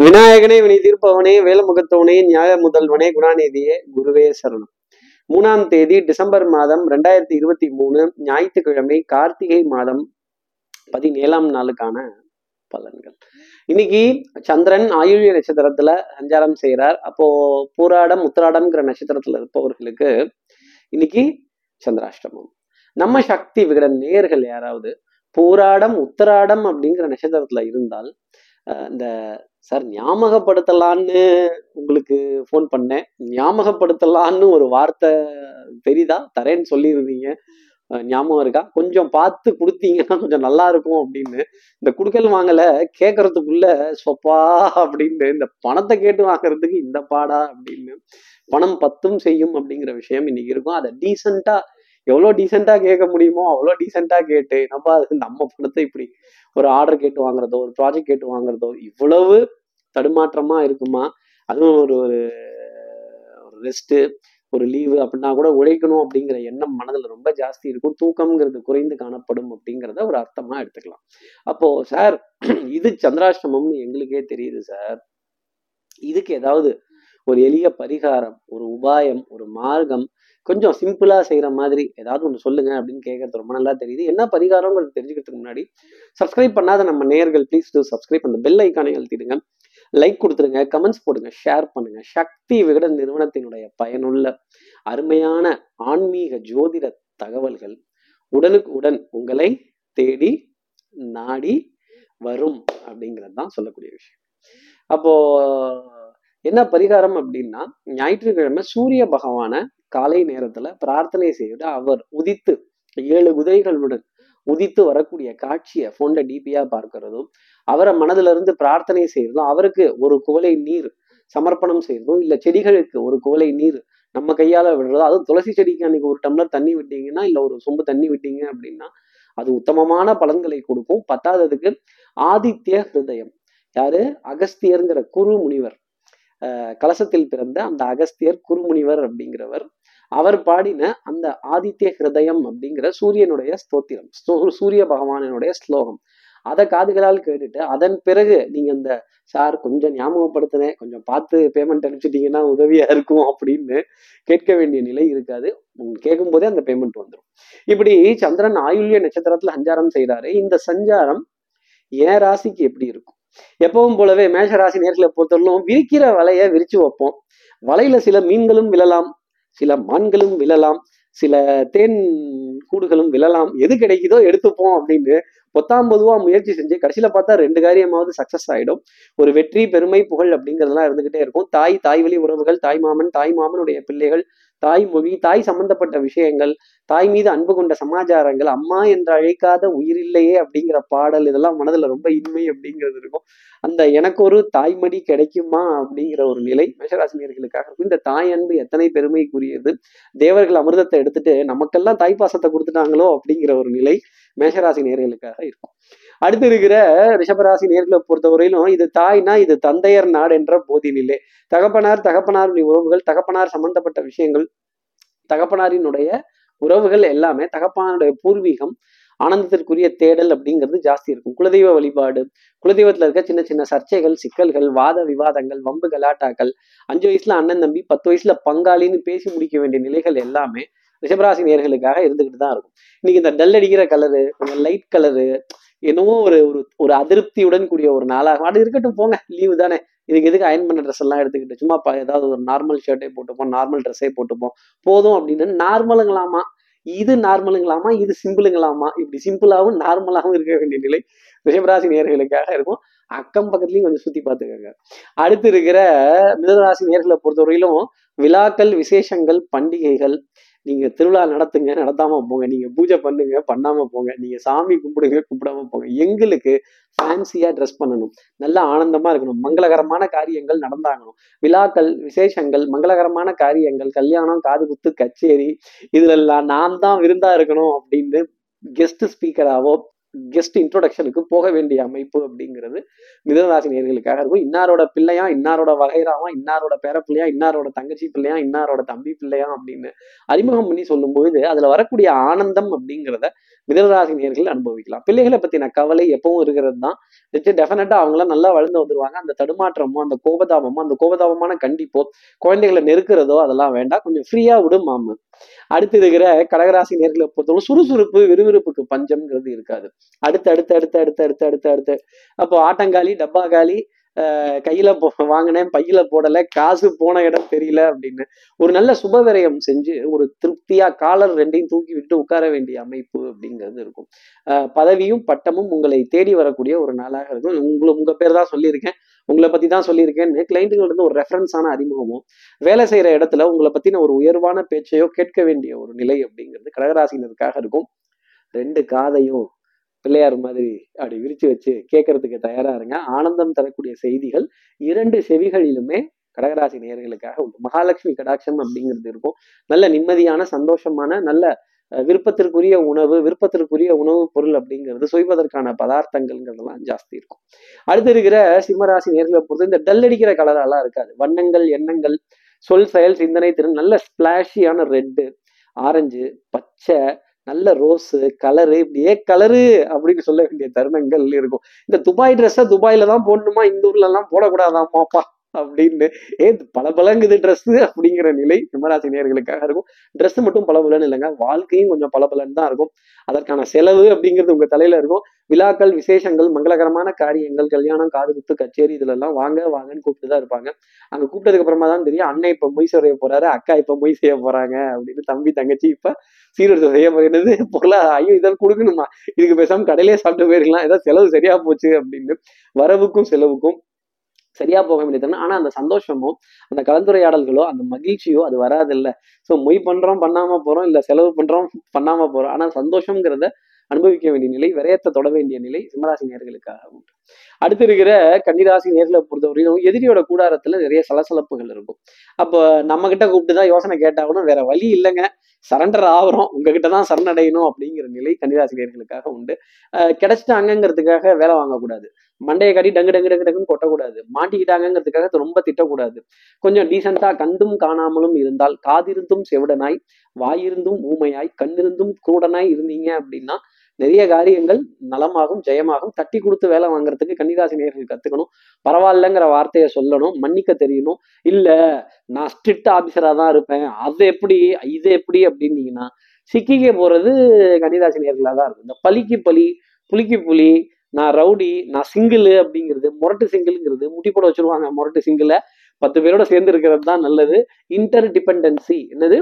விநாயகனே வினை தீர்ப்பவனே வேலமுகத்தவனே நியாய முதல்வனே குணாநிதியே குருவே சரணம். மூணாம் தேதி டிசம்பர் மாதம் ரெண்டாயிரத்தி இருபத்தி மூணு ஞாயிற்றுக்கிழமை கார்த்திகை மாதம் பதினேழாம் நாளுக்கான பலன்கள். இன்னைக்கு சந்திரன் ஆயுள்ய நட்சத்திரத்துல சஞ்சாரம் செய்கிறார் அப்போ பூராடம் உத்திராடம்ங்கிற நட்சத்திரத்துல இருப்பவர்களுக்கு இன்னைக்கு சந்திராஷ்டமம். நம்ம சக்தி விகட நேர்கள் யாராவது பூராடம் உத்திராடம் அப்படிங்கிற நட்சத்திரத்துல இருந்தால் இந்த சார் ஞாபகப்படுத்தலான்னு உங்களுக்கு ஃபோன் பண்ணேன். ஞாபகப்படுத்தலான்னு ஒரு வார்த்தை தெரியுதா? தரேன்னு சொல்லியிருந்தீங்க. ஞாபகம் இருக்கா? கொஞ்சம் பார்த்து கொடுத்தீங்கன்னா கொஞ்சம் நல்லா இருக்கும் அப்படின்னு. இந்த குடுக்கல் வாங்கல கேட்கறதுக்குள்ள சொப்பா அப்படின்னு இந்த பணத்தை கேட்டு வாங்குறதுக்கு இந்த பாடா அப்படின்னு. பணம் பத்தும் செய்யும் அப்படிங்கிற விஷயம் இன்னைக்கு இருக்கும். அதை டீசெண்டா எவ்வளோ டீசெண்டாக கேட்க முடியுமோ அவ்வளோ டீசெண்டாக கேட்டு நம்ம அது நம்ம பணத்தை இப்படி ஒரு ஆர்டர் கேட்டு வாங்குறதோ ஒரு ப்ராஜெக்ட் கேட்டு வாங்குறதோ இவ்வளவு தடுமாற்றமா இருக்குமா? அதுவும் ஒரு ஒரு ரெஸ்ட்டு ஒரு லீவு அப்படின்னா கூட உழைக்கணும் அப்படிங்கிற எண்ணம் மனதில் ரொம்ப ஜாஸ்தி இருக்கும். தூக்கம்ங்கிறது குறைந்து காணப்படும் அப்படிங்கிறத ஒரு அர்த்தமாக எடுத்துக்கலாம். அப்போ சார் இது சந்திராஷ்டமம்னு எங்களுக்கே தெரியுது சார் இதுக்கு ஏதாவது ஒரு எளிய பரிகாரம் ஒரு உபாயம் ஒரு மார்க்கம் கொஞ்சம் சிம்பிளா செய்யற மாதிரி ஏதாவது ஒன்று சொல்லுங்க அப்படின்னு கேட்கறது ரொம்ப நல்லா தெரியுது. என்ன பரிகாரம்ங்கிறது தெரிஞ்சுக்கிறதுக்கு முன்னாடி சப்ஸ்கிரைப் பண்ணாத நம்ம நேயர்கள் ப்ளீஸ் டூ சப்ஸ்கிரைப் அந்த பெல் ஐக்கானை அழுத்திடுங்க. லைக் கொடுத்துருங்க கமெண்ட்ஸ் போடுங்க ஷேர் பண்ணுங்க. சக்தி விகடன் நிறுவனத்தினுடைய பயனுள்ள அருமையான ஆன்மீக ஜோதிட தகவல்கள் உடனுக்கு உடன் உங்களை தேடி நாடி வரும் அப்படிங்கிறது தான் சொல்லக்கூடிய விஷயம். அப்போ என்ன பரிகாரம் அப்படின்னா ஞாயிற்றுக்கிழமை சூரிய பகவான காலை நேரத்துல பிரார்த்தனை செய்து அவர் உதித்து ஏழு குதிரைகளுடன் உதித்து வரக்கூடிய காட்சியை போன்ல டிபியா பார்க்கிறதும் அவரை மனதுல இருந்து பிரார்த்தனை செய்யறதும் அவருக்கு ஒரு குவளை நீர் சமர்ப்பணம் செய்யறதும் இல்ல செடிகளுக்கு ஒரு குவளை நீர் நம்ம கையால விடுறதோ அதுவும் துளசி செடிக்கு அன்னைக்கு ஒரு டம்ளர் தண்ணி விட்டீங்கன்னா இல்ல ஒரு சொம்பு தண்ணி விட்டீங்க அப்படின்னா அது உத்தமமான பலன்களை கொடுக்கும். பத்தாததுக்கு ஆதித்ய ஹிருதயம். யாரு? அகஸ்தியருங்கிற குரு முனிவர். கலசத்தில் பிறந்த அந்த அகஸ்தியர் குருமுனிவர் அப்படிங்கிறவர் அவர் பாடின அந்த ஆதித்ய ஹிருதயம் அப்படிங்கிற சூரியனுடைய ஸ்தோத்திரம் ஸ்தோ- சூரிய பகவானுடைய ஸ்லோகம். அதை காதுகளால் கேட்டுட்டு அதன் பிறகு நீங்க இந்த சார் கொஞ்சம் ஞாபகப்படுத்தினேன் கொஞ்சம் பார்த்து பேமெண்ட் அனுப்பிச்சிட்டீங்கன்னா உதவியா இருக்கும் அப்படின்னு கேட்க வேண்டிய நிலை இருக்காது. கேட்கும் போதே அந்த பேமெண்ட் வந்துடும் இப்படி சந்திரன் ஆயுள்ய நட்சத்திரத்துல சஞ்சாரம் செய்கிறாரு இந்த சஞ்சாரம் என் ராசிக்கு எப்படி இருக்கும்? எப்பவும் போலவே மேஷராசி நேர்களை பொறுத்தவரையிலும் விரிக்கிற வலைய விரிச்சு வைப்போம். வலையில சில மீன்களும் விழலாம் சில மான்களும் விழலாம் சில தேன் கூடுகளும் விழலாம். எது கிடைக்குதோ எடுத்துப்போம் அப்படின்னு பொத்தாம் பொதுவா முயற்சி செஞ்சு கடைசியில பார்த்தா ரெண்டு காரியமாவது சக்சஸ் ஆயிடும். ஒரு வெற்றி பெருமை புகழ் அப்படிங்கிறதெல்லாம் இருந்துகிட்டே இருக்கும். தாய் தாய் வழி உறவுகள் தாய் மாமன் தாய் மாமனுடைய பிள்ளைகள் தாய் மொழி தாய் சம்பந்தப்பட்ட விஷயங்கள் தாய் மீது அன்பு கொண்ட சமாச்சாரங்கள் அம்மா என்று அழைக்காத உயிரில்லையே அப்படிங்கிற பாடல் இதெல்லாம் மனதுல ரொம்ப இன்மை அப்படிங்கிறது இருக்கும். அந்த எனக்கு ஒரு தாய்மடி கிடைக்குமா அப்படிங்கிற ஒரு நிலை மேஷராசினியர்களுக்காக இருக்கும். இந்த தாய் அன்பு எத்தனை பெருமைக்குரியது? தேவர்கள் அமிர்தத்தை எடுத்துட்டு நமக்கெல்லாம் தாய்ப்பாசத்தை கொடுத்துட்டாங்களோ அப்படிங்கிற ஒரு நிலை மேஷராசி நேர்களுக்காக இருக்கும். அடுத்து இருக்கிற ரிஷபராசி நேர்களை பொறுத்தவரையிலும் இது தாய்னா இது தந்தையர் நாடு என்ற போதினிலே. தகப்பனார் தகப்பனார் உறவுகள் தகப்பனார் சம்பந்தப்பட்ட விஷயங்கள் தகப்பனாரினுடைய உறவுகள் எல்லாமே தகப்பனாருடைய பூர்வீகம் ஆனந்தத்திற்குரிய தேடல் அப்படிங்கிறது ஜாஸ்தி இருக்கும். குலதெய்வ வழிபாடு குலதெய்வத்துல இருக்க சின்ன சின்ன சர்ச்சைகள் சிக்கல்கள் வாத விவாதங்கள் வம்பு கலாட்டாக்கள் அஞ்சு வயசுல அண்ணன் தம்பி பத்து வயசுல பங்காளின்னு பேசி முடிக்க வேண்டிய நிலைகள் எல்லாமே ரிஷபராசி நேர்களுக்காக இருந்துகிட்டு தான் இருக்கும். இன்னைக்கு இந்த டல் அடிக்கிற கலரு கொஞ்சம் லைட் கலரு என்னவோ ஒரு ஒரு ஒரு அதிருப்தியுடன் கூடிய ஒரு நாளாகும் அது இருக்கட்டும் போங்க. லீவு தானே. இதுக்கு எதுக்கு அயன் பண்ண ட்ரெஸ் எல்லாம் எடுத்துக்கிட்டு சும்மா ஏதாவது ஒரு நார்மல் ஷர்ட்டே போட்டுப்போம் நார்மல் ட்ரெஸ்ஸே போட்டுப்போம். போதும் அப்படின்னு நார்மலுங்களாமா இது நார்மலுங்களாமா இது சிம்பிளுங்களாமா இப்படி சிம்பிளாகவும் நார்மலாகவும் இருக்க வேண்டிய நிலை ரிஷபராசி நேர்களுக்காக இருக்கும். அக்கம் பக்கத்துலையும் கொஞ்சம் சுத்தி பார்த்துக்கோங்க. அடுத்து இருக்கிற மிதனராசி நேர்களை பொறுத்தவரையிலும் விழாக்கள் விசேஷங்கள் பண்டிகைகள் நீங்க திருவிழா நடத்துங்க நடத்தாம போங்க. நீங்க பூஜை பண்ணுங்க பண்ணாம போங்க. நீங்க சாமி கும்பிடுங்க கும்பிடாம போங்க. எங்களுக்கு ஃபேன்சியா ட்ரெஸ் பண்ணணும். நல்ல ஆனந்தமா இருக்கணும். மங்களகரமான காரியங்கள் நடந்தாகணும். விழாக்கள் விசேஷங்கள் மங்களகரமான காரியங்கள் கல்யாணம் காது குத்து கச்சேரி இதுல எல்லாம் நான் தான் விருந்தா இருக்கணும் அப்படின்னு கெஸ்ட் ஸ்பீக்கராவோ கெஸ்ட் இன்ட்ரோடக்ஷனுக்கு போக வேண்டிய அமைப்பு அப்படிங்கிறது மிதனராசி நேர்களுக்காக இருக்கும். இன்னாரோட பிள்ளையா இன்னாரோட வகைராவா இன்னாரோட பேர பிள்ளையா இன்னாரோட தங்கச்சி பிள்ளையா இன்னாரோட தம்பி பிள்ளையா அப்படின்னு அறிமுகம் பண்ணி சொல்லும்போது அதுல வரக்கூடிய ஆனந்தம் அப்படிங்கிறத மிதனராசி நேர்கள் அனுபவிக்கலாம். பிள்ளைகளை பத்தின கவலை எப்பவும் இருக்கிறது தான். டெஃபினட்டா அவங்கள நல்லா வளர்ந்து வந்துருவாங்க. அந்த தடுமாற்றமோ அந்த கோபதாபமோ அந்த கோபதாபமான கண்டிப்போ குழந்தைகளை நெருக்கிறதோ அதெல்லாம் வேண்டாம். கொஞ்சம் ஃப்ரீயா விடும் மாமு. அடுத்து இருக்கிற கடகராசி நேர்களை பொறுத்தவரை சுறுசுறுப்பு விறுவிறுப்புக்கு பஞ்சம்ங்கிறது இருக்காது. அடுத்து அடுத்து அடுத்து அடுத்து அடுத்து அடுத்து அடுத்து. அப்போ ஆட்டங்காலி டப்பாகாலி ஆஹ் கையில போ வாங்கினேன் பையில போடல காசு போன இடம் தெரியல அப்படின்னு. ஒரு நல்ல சுபவிரயம் செஞ்சு ஒரு திருப்தியா காலர் ரெண்டையும் தூக்கி விட்டு உட்கார வேண்டிய அமைப்பு அப்படிங்கிறது இருக்கும். ஆஹ் பதவியும் பட்டமும் உங்களை தேடி வரக்கூடிய ஒரு நாளாக இருக்கும். உங்களை உங்க பேர் தான் சொல்லியிருக்கேன். உங்களை பத்தி தான் சொல்லியிருக்கேன்னு கிளைண்ட்டுகள் இருந்து ஒரு ரெஃபரன்ஸான அறிமுகமும் வேலை செய்யற இடத்துல உங்களை பத்தின ஒரு உயர்வான பேச்சையோ கேட்க வேண்டிய ஒரு நிலை அப்படிங்கிறது கடகராசினருக்காக இருக்கும். ரெண்டு காதையும் பிள்ளையார் மாதிரி அப்படி விரிச்சு வச்சு கேட்கறதுக்கு தயாரா இருங்க. ஆனந்தம் தரக்கூடிய செய்திகள் இரண்டு செவிகளிலுமே கடகராசி நேர்களுக்காக உண்டு. மகாலட்சுமி கடாட்சம் அப்படிங்கிறது இருக்கும். நல்ல நிம்மதியான சந்தோஷமான நல்ல விருப்பத்திற்குரிய உணவு விருப்பத்திற்குரிய உணவுப் பொருள் அப்படிங்கிறது சுய்வதற்கான பதார்த்தங்கள்ங்கிறதெல்லாம் ஜாஸ்தி இருக்கும். அடுத்து இருக்கிற சிம்மராசி நேர்களை பொறுத்து இந்த டல் அடிக்கிற கலரெல்லாம் இருக்காது. வண்ணங்கள் எண்ணங்கள் சொல் செயல் சிந்தனை திறன் நல்ல ஸ்பிளாஷியான ரெட்டு ஆரஞ்சு பச்சை நல்ல ரோஸு கலரு இப்படியே கலரு அப்படின்னு சொல்ல வேண்டிய தருணங்கள் இருக்கும். இந்த துபாய் ட்ரெஸ்ஸை துபாயில தான் போடணுமா? இந்த ஊர்ல எல்லாம் போடக்கூடாதாமாப்பா அப்படின்னு. ஏ பல பலங்குது ட்ரெஸ் அப்படிங்கிற நிலை சிம்மராசி நேர்களுக்காக இருக்கும். ட்ரெஸ் மட்டும் பளபளன்னு இல்லைங்க. வாழ்க்கையும் கொஞ்சம் பளபளன்னு தான் இருக்கும். அதற்கான செலவு அப்படிங்கிறது உங்க தலையில இருக்கும். விழாக்கள் விசேஷங்கள் மங்களகரமான காரியங்கள் கல்யாணம் காது குத்து கச்சேரி இதுல எல்லாம் வாங்க வாங்கன்னு கூப்பிட்டு தான் இருப்பாங்க. அங்க கூப்பிட்டதுக்கு அப்புறமா தான் தெரியும் அண்ணன் இப்ப மொய் செய்ய போறாரு அக்கா இப்ப மொய் செய்ய போறாங்க அப்படின்னு தம்பி தங்கச்சி இப்ப சீரடுத்து செய்ய போகிறது பொருளா ஐயோ இதெல்லாம் கொடுக்கணுமா? இதுக்கு பேசாம கடையிலே சாப்பிட்டு போயிருக்கலாம் ஏதாவது செலவு சரியா போச்சு அப்படின்னு. வரவுக்கும் செலவுக்கும் சரியா போக வேண்டியது ஆனா அந்த சந்தோஷமோ அந்த கலந்துரையாடல்களோ அந்த மகிழ்ச்சியோ அது வராதில்ல. ஸோ மொய் பண்றோம் பண்ணாம போறோம் இல்ல செலவு பண்றோம் பண்ணாம போறோம். ஆனா சந்தோஷங்கிறத அனுபவிக்க வேண்டிய நிலை விரயத்தை தொட வேண்டிய நிலை சிம்மராசி நேர்களுக்காக உண்டு. அடுத்து இருக்கிற கன்னிராசி நேர்களை பொறுத்தவரையும் எதிரியோட கூடாரத்துல நிறைய சலசலப்புகள் இருக்கும். அப்போ நம்ம கிட்ட கூப்பிட்டு தான் யோசனை கேட்டாகணும் வேற வழி இல்லைங்க. சரண்டர் ஆகிறோம். உங்ககிட்ட தான் சரணடையணும் அப்படிங்கிற நிலை கன்னிராசி நேர்களுக்காக உண்டு. அஹ் கிடைச்சிட்டாங்கங்கிறதுக்காக வேலை வாங்கக்கூடாது. மண்டையை காட்டி டங்கு டங்கு டங்கு டங்குன்னு கொட்டக்கூடாது. மாட்டிக்கிட்டாங்கங்கிறதுக்காக ரொம்ப திட்டக்கூடாது. கொஞ்சம் டீசெண்டா கண்டும் காணாமலும் இருந்தால் காதிருந்தும் செவிடனாய் வாயிருந்தும் ஊமையாய் கண்ணிருந்தும் குரூடனாய் இருந்தீங்க அப்படின்னா நிறைய காரியங்கள் நலமாகும் ஜெயமாகும். தட்டி கொடுத்து வேலை வாங்குறதுக்கு கன்னிராசி நேர்கள் கத்துக்கணும். பரவாயில்லங்கிற வார்த்தையை சொல்லணும். மன்னிக்க தெரியணும். இல்ல நான் ஸ்ட்ரிக்ட் ஆபீசரா தான் இருப்பேன். அது எப்படி இது எப்படி அப்படின்னீங்கன்னா சிக்கிக்க போறது கன்னிராசி நேர்களா தான் இருக்கும். இந்த பலிக்கு பலி புலிக்கு புலி நான் ரவுடி நான் சிங்கிள் அப்படிங்கிறது முரட்டு சிங்கிள்ங்கிறது முட்டி போட வச்சிருவாங்க முரட்டு சிங்கிள பத்து பேரோட சேர்ந்து இருக்கிறது தான் நல்லது. இன்டர் டிபெண்டன்சி என்னது?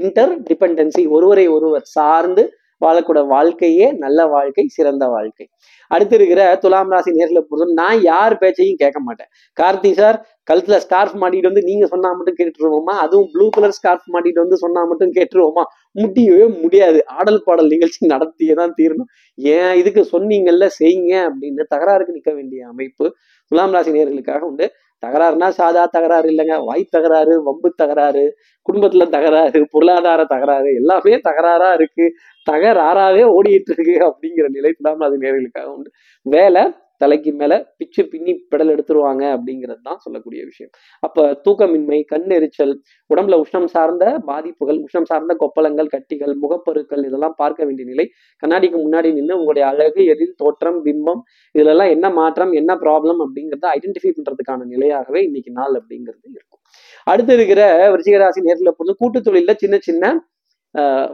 இன்டர் டிபெண்டன்சி ஒருவரை ஒருவர் சார்ந்து வாழக்கூட வாழ்க்கையே நல்ல வாழ்க்கை சிறந்த வாழ்க்கை. அடுத்து இருக்கிற துலாம் ராசி நேர்களை பொறுத்தும் நான் யார் பேச்சையும் கேட்க மாட்டேன். கார்த்தி சார் கழுத்துல ஸ்கார்ஃப் மாட்டிட்டு வந்து நீங்க சொன்னா மட்டும் கேட்டுருவோமா? அதுவும் ப்ளூ கலர் ஸ்கார்ஃப் மாட்டிட்டு வந்து சொன்னா மட்டும் கேட்டுருவோமா? முடியவே முடியாது. ஆடல் பாடல் நிகழ்ச்சி நடத்தியே தான் தீரணும். ஏன் இதுக்கு சொன்னீங்கல்ல செய்யுங்க அப்படின்னு தகராறுக்கு நிற்க வேண்டிய அமைப்பு துலாம் ராசி நேர்களுக்காக உண்டு. தகராறுனா சாதா தகராறு இல்லைங்க. வாய் தகராறு வம்பு தகராறு குடும்பத்துல தகராறு பொருளாதார தகராறு எல்லாமே தகராறா இருக்கு. தகராறாவே ஓடிட்டு இருக்கு அப்படிங்கிற நிலை தான் அது நேர்களுக்காக உண்டு. வேலை தலைக்கு மேல பிச்சு பின்னி பெடல் எடுத்துருவாங்க அப்படிங்கிறது தான் சொல்லக்கூடிய விஷயம். அப்ப தூக்கமின்மை கண் எரிச்சல் உடம்புல உஷ்ணம் சார்ந்த பாதிப்புகள் உஷ்ணம் சார்ந்த கொப்பளங்கள் கட்டிகள் முகப்பருக்கள் இதெல்லாம் பார்க்க வேண்டிய நிலை. கண்ணாடிக்கு முன்னாடி நின்று உங்களுடைய அழகு எதிர் தோற்றம் பிம்பம் இதுல எல்லாம் என்ன மாற்றம் என்ன ப்ராப்ளம் அப்படிங்கிறத ஐடென்டிஃபை பண்றதுக்கான நிலையாகவே இன்னைக்கு நாள் அப்படிங்கிறது இருக்கும். அடுத்து இருக்கிற விருச்சிகராசி நேரில் பொழுது கூட்டு தொழில சின்ன சின்ன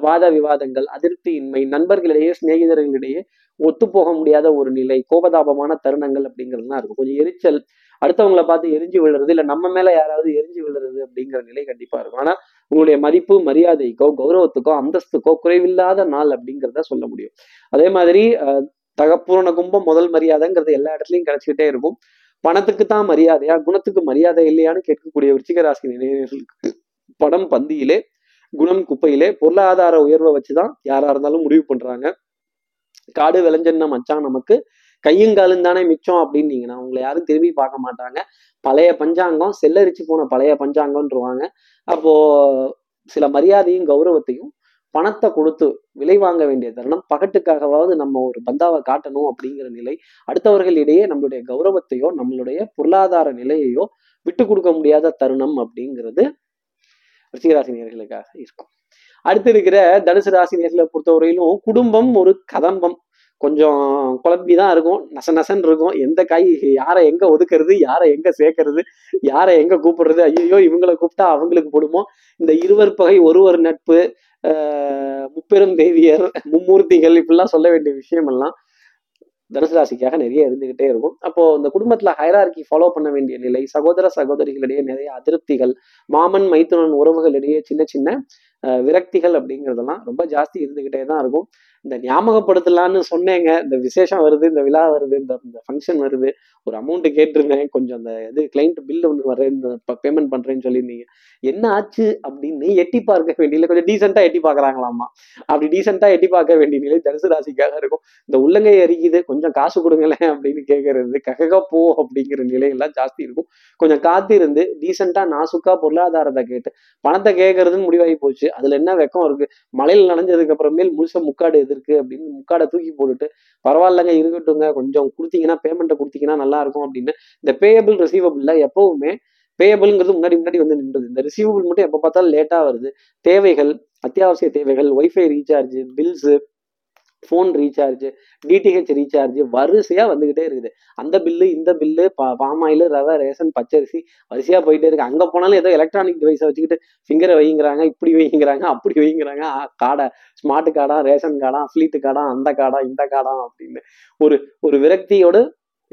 வாத விவாதங்கள் அதிருப்தியின்மை நண்பர்களிடையே சிநேகிதர்களிடையே ஒத்துப்போக முடியாத ஒரு நிலை கோபதாபமான தருணங்கள் அப்படிங்கிறதுலாம் இருக்கும். கொஞ்சம் எரிச்சல் அடுத்தவங்களை பார்த்து எரிஞ்சு விழுறது இல்லை நம்ம மேல யாராவது எரிஞ்சு விழுறது அப்படிங்கிற நிலை கண்டிப்பா இருக்கும். ஆனா உங்களுடைய மதிப்பு மரியாதைக்கோ கௌரவத்துக்கோ அந்தஸ்துக்கோ குறைவில்லாத நாள் அப்படிங்கிறத சொல்ல முடியும். அதே மாதிரி தகப்பூரண கும்பம் முதல் மரியாதைங்கிறது எல்லா இடத்துலயும் கிடைச்சிக்கிட்டே இருக்கும். பணத்துக்கு தான் மரியாதையா குணத்துக்கு மரியாதை இல்லையான்னு கேட்கக்கூடிய விருச்சிக ராசி படம் பந்தியிலே குணம் குப்பையிலே பொருளாதார உயர்வை வச்சுதான் யாரா இருந்தாலும் முடிவு பண்றாங்க. காடு விளைஞ்சன்னா மச்சான் நமக்கு கையுங்காலும் தானே மிச்சம் அப்படின்னீங்கன்னா உங்களை யாரும் திரும்பி பார்க்க மாட்டாங்க. பழைய பஞ்சாங்கம் செல்லரிச்சு போன பழைய பஞ்சாங்கம்ன்றவாங்க. அப்போ சில மரியாதையும் கௌரவத்தையும் பணத்தை கொடுத்து விலை வாங்க வேண்டிய தருணம் பகட்டுக்காகவாவது நம்ம ஒரு பந்தாவை காட்டணும் அப்படிங்கிற நிலை அடுத்தவர்களிடையே நம்மளுடைய கௌரவத்தையோ நம்மளுடைய பொருளாதார நிலையையோ விட்டு கொடுக்க முடியாத தருணம் அப்படிங்கிறது ரிஷிகராசினியர்களுக்காக இருக்கும். அடுத்து இருக்கிற தனுசு ராசி நேர்களை பொறுத்தவரையிலும் குடும்பம் ஒரு கதம்பம். கொஞ்சம் குழம்பி தான் இருக்கும் நச நசன் இருக்கும். எந்த காய் யாரை எங்க ஒதுக்குறது யாரை எங்க சேர்க்கறது யாரை எங்க கூப்பிடுறது? ஐயோ இவங்களை கூப்பிட்டா அவங்களுக்கு போடுமோ? இந்த இருவர் பகை ஒருவர் நட்பு ஆஹ் முப்பெரும் தேவியர் மும்மூர்த்திகள் இப்படிலாம் சொல்ல வேண்டிய விஷயம் எல்லாம் தனுசு ராசிக்காக நிறைய இருந்துகிட்டே இருக்கும். அப்போ இந்த குடும்பத்துல ஹைரார்கி ஃபாலோ பண்ண வேண்டிய நிலை சகோதர சகோதரிகளிடையே நிறைய அதிருப்திகள் மாமன் மைத்துனன் உறவுகளிடையே சின்ன சின்ன விரக்திகள் அப்படிங்கிறதெல்லாம் ரொம்ப ஜாஸ்தி இருந்துகிட்டே தான் இருக்கும். இந்த ஞாபகப்படுத்தலான்னு சொன்னேங்க. இந்த விசேஷம் வருது இந்த விழா வருது இந்த இந்த ஃபங்க்ஷன் வருது. ஒரு அமௌண்ட்டு கேட்டிருந்தேன். கொஞ்சம் அந்த இது கிளைண்ட் பில் ஒன்று வரேன் இந்த பேமெண்ட் பண்ணுறேன்னு சொல்லியிருந்தீங்க. என்ன ஆச்சு அப்படின்னு எட்டி பார்க்க வேண்டியில கொஞ்சம் டீசெண்டாக எட்டி பார்க்கறாங்களாமா அப்படி டீசெண்டாக எட்டி பார்க்க வேண்டிய நிலை தனுசு ராசிக்காக இருக்கும். இந்த உள்ளங்கை அரிக்குது கொஞ்சம் காசு கொடுங்களேன் அப்படின்னு கேட்கறது ககக போ அப்படிங்கிற நிலையெல்லாம் ஜாஸ்தி இருக்கும். கொஞ்சம் காத்திருந்து டீசெண்டாக நாசுக்கா பொருளாதாரத்தை கேட்டு பணத்தை கேட்கறதுன்னு முடிவாகி போச்சு. அதில் என்ன வெக்கம் இருக்குது மழையில் நனைஞ்சதுக்கு அப்புறமேல் முழுச முக்காடு எதிர்க்கு அப்படின்னு முக்காடை தூக்கி போட்டுட்டு பரவாயில்லங்க இருக்கட்டுங்க கொஞ்சம் கொடுத்தீங்கன்னா பேமெண்ட்டை கொடுத்தீங்கன்னா நல்லா இருக்கும் அப்படின்னு. இந்த பேயபிள் ரிசீவபிள்ல எப்பவுமே பேயபிள்ங்கிறது முன்னாடி முன்னாடி வந்து நின்றுது. இந்த ரிசீவபிள் மட்டும் எப்போ பார்த்தாலும் லேட்டாக வருது. தேவைகள் அத்தியாவசிய தேவைகள் wifi recharge bills phone recharge DTH recharge வரிசையா வந்துகிட்டே இருக்குது. அந்த பில்லு இந்த பில்லு பாம் ஆயில் ரவை ரேஷன் பச்சரிசி வரிசையா போயிட்டே இருக்கு. அங்க போனாலும் ஏதோ எலக்ட்ரானிக் டிவைஸை வச்சுக்கிட்டு ஃபிங்கரை வைங்கிறாங்க இப்படி வைங்கிறாங்க அப்படி வைங்கிறாங்க காடை ஸ்மார்ட் கார்டா ரேஷன் கார்டா ஃபிளீட் கார்டா அந்த கார்டா இந்த கார்டா அப்படின்னு ஒரு ஒரு விரக்தியோடு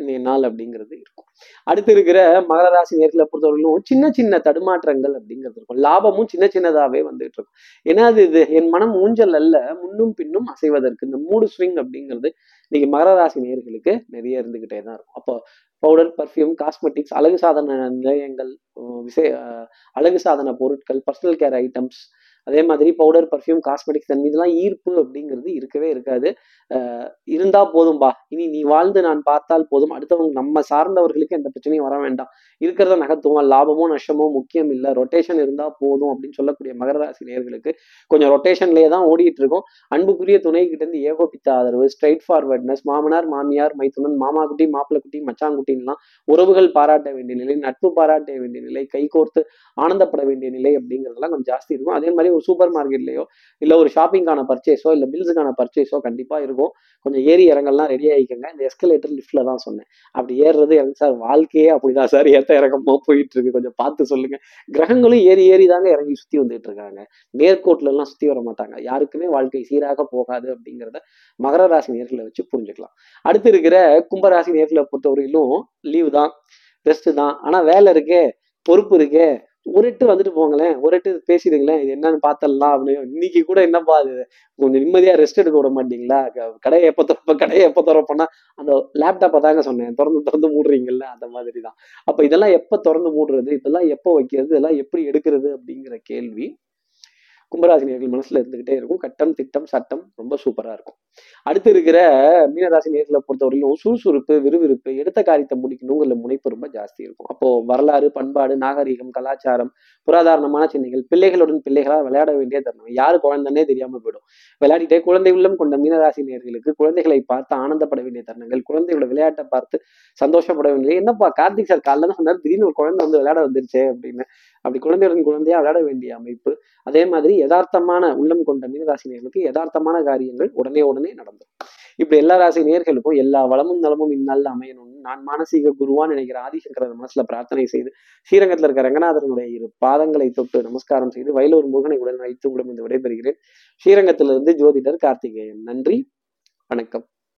இன்றைய நாள் அப்படிங்கிறது இருக்கும். அடுத்து இருக்கிற மகர ராசி நேர்களை பொறுத்தவரையிலும் சின்ன சின்ன தடுமாற்றங்கள் அப்படிங்கிறது இருக்கும். லாபமும் சின்ன சின்னதாகவே வந்துட்டு இருக்கும். ஏன்னா அது இது என் மனம் ஊஞ்சல் அல்ல முன்னும் பின்னும் அசைவதற்கு. இந்த மூடு ஸ்விங் அப்படிங்கிறது இன்னைக்கு மகர ராசி நேர்களுக்கு நிறைய இருந்துகிட்டே தான் இருக்கும். அப்போ பவுடர் பர்ஃப்யூம் காஸ்மெட்டிக்ஸ் அழகு சாதன நிலையங்கள் விசே அழகு சாதன பொருட்கள் பர்சனல் கேர் ஐட்டம்ஸ் அதே மாதிரி பவுடர் பர்ஃப்யூம் காஸ்மெட்டிக்ஸ் தன் மீதுலாம் ஈர்ப்பு அப்படிங்கிறது இருக்கவே இருக்காது. இருந்தா போதும்பா இனி நீ வாழ்ந்து நான் பார்த்தால் போதும். அடுத்தவங்க நம்ம சார்ந்தவர்களுக்கு எந்த பிரச்சனையும் வர வேண்டாம். இருக்கிறத நகர்த்துவோம். லாபமோ நஷ்டமோ முக்கியம் இல்லை. ரொட்டேஷன் இருந்தா போதும் அப்படின்னு சொல்லக்கூடிய மகர ராசி நேர்களுக்கு கொஞ்சம் ரொட்டேஷன்லேயே தான் ஓடிட்டு இருக்கோம். அன்புக்குரிய துணை கிட்ட இருந்து ஏகோபித்த ஆதரவு ஸ்ட்ரைட் ஃபார்வர்ட்னஸ் மாமனார் மாமியார் மைத்துனன் மாமா குட்டி மாப்பிள்ளை குட்டி மச்சாங்குட்டின்லாம் உறவுகள் பாராட்ட வேண்டிய நிலை நட்பு பாராட்ட வேண்டிய நிலை கைகோர்த்து ஆனந்தப்பட வேண்டிய நிலை அப்படிங்கிறதெல்லாம் கொஞ்சம் ஜாஸ்தி இருக்கும். அதே மாதிரி ஒரு சூப்பர் மார்க்கெட்லையோ இல்லை ஒரு ஷாப்பிங்கான பர்ச்சேஸோ இல்லை பில்ஸுக்கான பர்ச்சேஸோ கண்டிப்பாக இருக்கும். கொஞ்சம் ஏறி இறங்கலாம் ரெடி ஆகிக்கோங்க இந்த எஸ்கலேட்டர் லிஃப்ட்டில் தான் சொன்னேன். அப்படி ஏறுறது எனக்கு சார் வாழ்க்கையே அப்படிதான் சார் ஏற்ற இறக்கமோ போயிட்டு இருக்கு கொஞ்சம் பார்த்து சொல்லுங்க. கிரகங்களும் ஏறி ஏறி தாங்க இறங்கி சுற்றி வந்துட்டு இருக்காங்க. நேர்கோட்லலாம் எல்லாம் வர மாட்டாங்க. யாருக்குமே வாழ்க்கை சீராக போகாது அப்படிங்கிறத மகர ராசி நேர்களை வச்சு புரிஞ்சுக்கலாம். அடுத்து இருக்கிற கும்பராசி நேர்களை பொறுத்தவரையிலும் லீவு தான் ரெஸ்ட் தான். ஆனால் வேலை இருக்கே பொறுப்பு இருக்கே ஒரு எட்டு வந்துட்டு போங்களேன். ஒரு எட்டு பேசிடுங்களேன். இது என்னன்னு பார்த்தலாம் அப்படின்னு. இன்னைக்கு கூட என்னப்பா அது? கொஞ்சம் நிம்மதியா ரெஸ்ட் எடுக்க விட மாட்டீங்களா? கடையை எப்போ திறப்ப கடையை எப்போ திறப்போன்னா அந்த லேப்டாப்பை தாங்க சொன்னேன். திறந்து திறந்து மூடுறீங்கல்ல அந்த மாதிரி தான் அப்போ இதெல்லாம் எப்போ திறந்து மூடுறது? இதெல்லாம் எப்போ வைக்கிறது? இதெல்லாம் எப்படி எடுக்கிறது? அப்படிங்கிற கேள்வி. கும்பராசினியர்கள் மனசுல இருந்துகிட்டே இருக்கும். கட்டம் திட்டம் சட்டம் ரொம்ப சூப்பரா இருக்கும். அடுத்து இருக்கிற மீனராசி நேர்களை பொறுத்தவரையிலும் சுறுசுறுப்பு விறுவிறுப்பு எடுத்த காரியத்தை முடிக்கணுங்கிற முனைப்பு ரொம்ப ஜாஸ்தி இருக்கும். அப்போ வரலாறு பண்பாடு நாகரீகம் கலாச்சாரம் புராதாரணமான சின்னங்கள் பிள்ளைகளுடன் பிள்ளைகளா விளையாட வேண்டிய தருணம். யாரு குழந்தைன்னே தெரியாம போயிடும். விளையாடிட்டே குழந்தை உள்ளம் கொண்ட மீனராசி நேர்களுக்கு குழந்தைகளை பார்த்து ஆனந்தப்பட வேண்டிய தருணங்கள் குழந்தைகளோட விளையாட்டை பார்த்து சந்தோஷப்பட வேண்டிய என்னப்பா கார்த்திக் சார் காலைல தான் சொன்னார் திடீர்னு ஒரு குழந்தை வந்து விளையாட வந்துருச்சே அப்படின்னு அப்படி குழந்தையுடன் குழந்தையா விளையாட வேண்டிய அமைப்பு அதே மாதிரி யதார்த்தமான உள்ளம் கொண்ட மீனராசி நேர்களுக்கு யதார்த்தமான காரியங்கள் உடனே உடனே நடந்துரும். இப்படி எல்லா ராசி நேர்களுக்கும் எல்லா வளமும் நலமும் இந்நாளில் அமையணும்னு நான் மானசீக குருவான்னு நினைக்கிற ஆதிசங்கரர் மனசுல பிரார்த்தனை செய்து ஸ்ரீரங்கத்தில் இருக்க ரங்கநாதனுடைய இரு பாதங்களை தொட்டு நமஸ்காரம் செய்து வயலூர் முருகனை உடன் வைத்து உங்களிடம் விடைபெறுகிறேன். ஸ்ரீரங்கத்திலிருந்து ஜோதிடர் கார்த்திகேயன். நன்றி. வணக்கம்.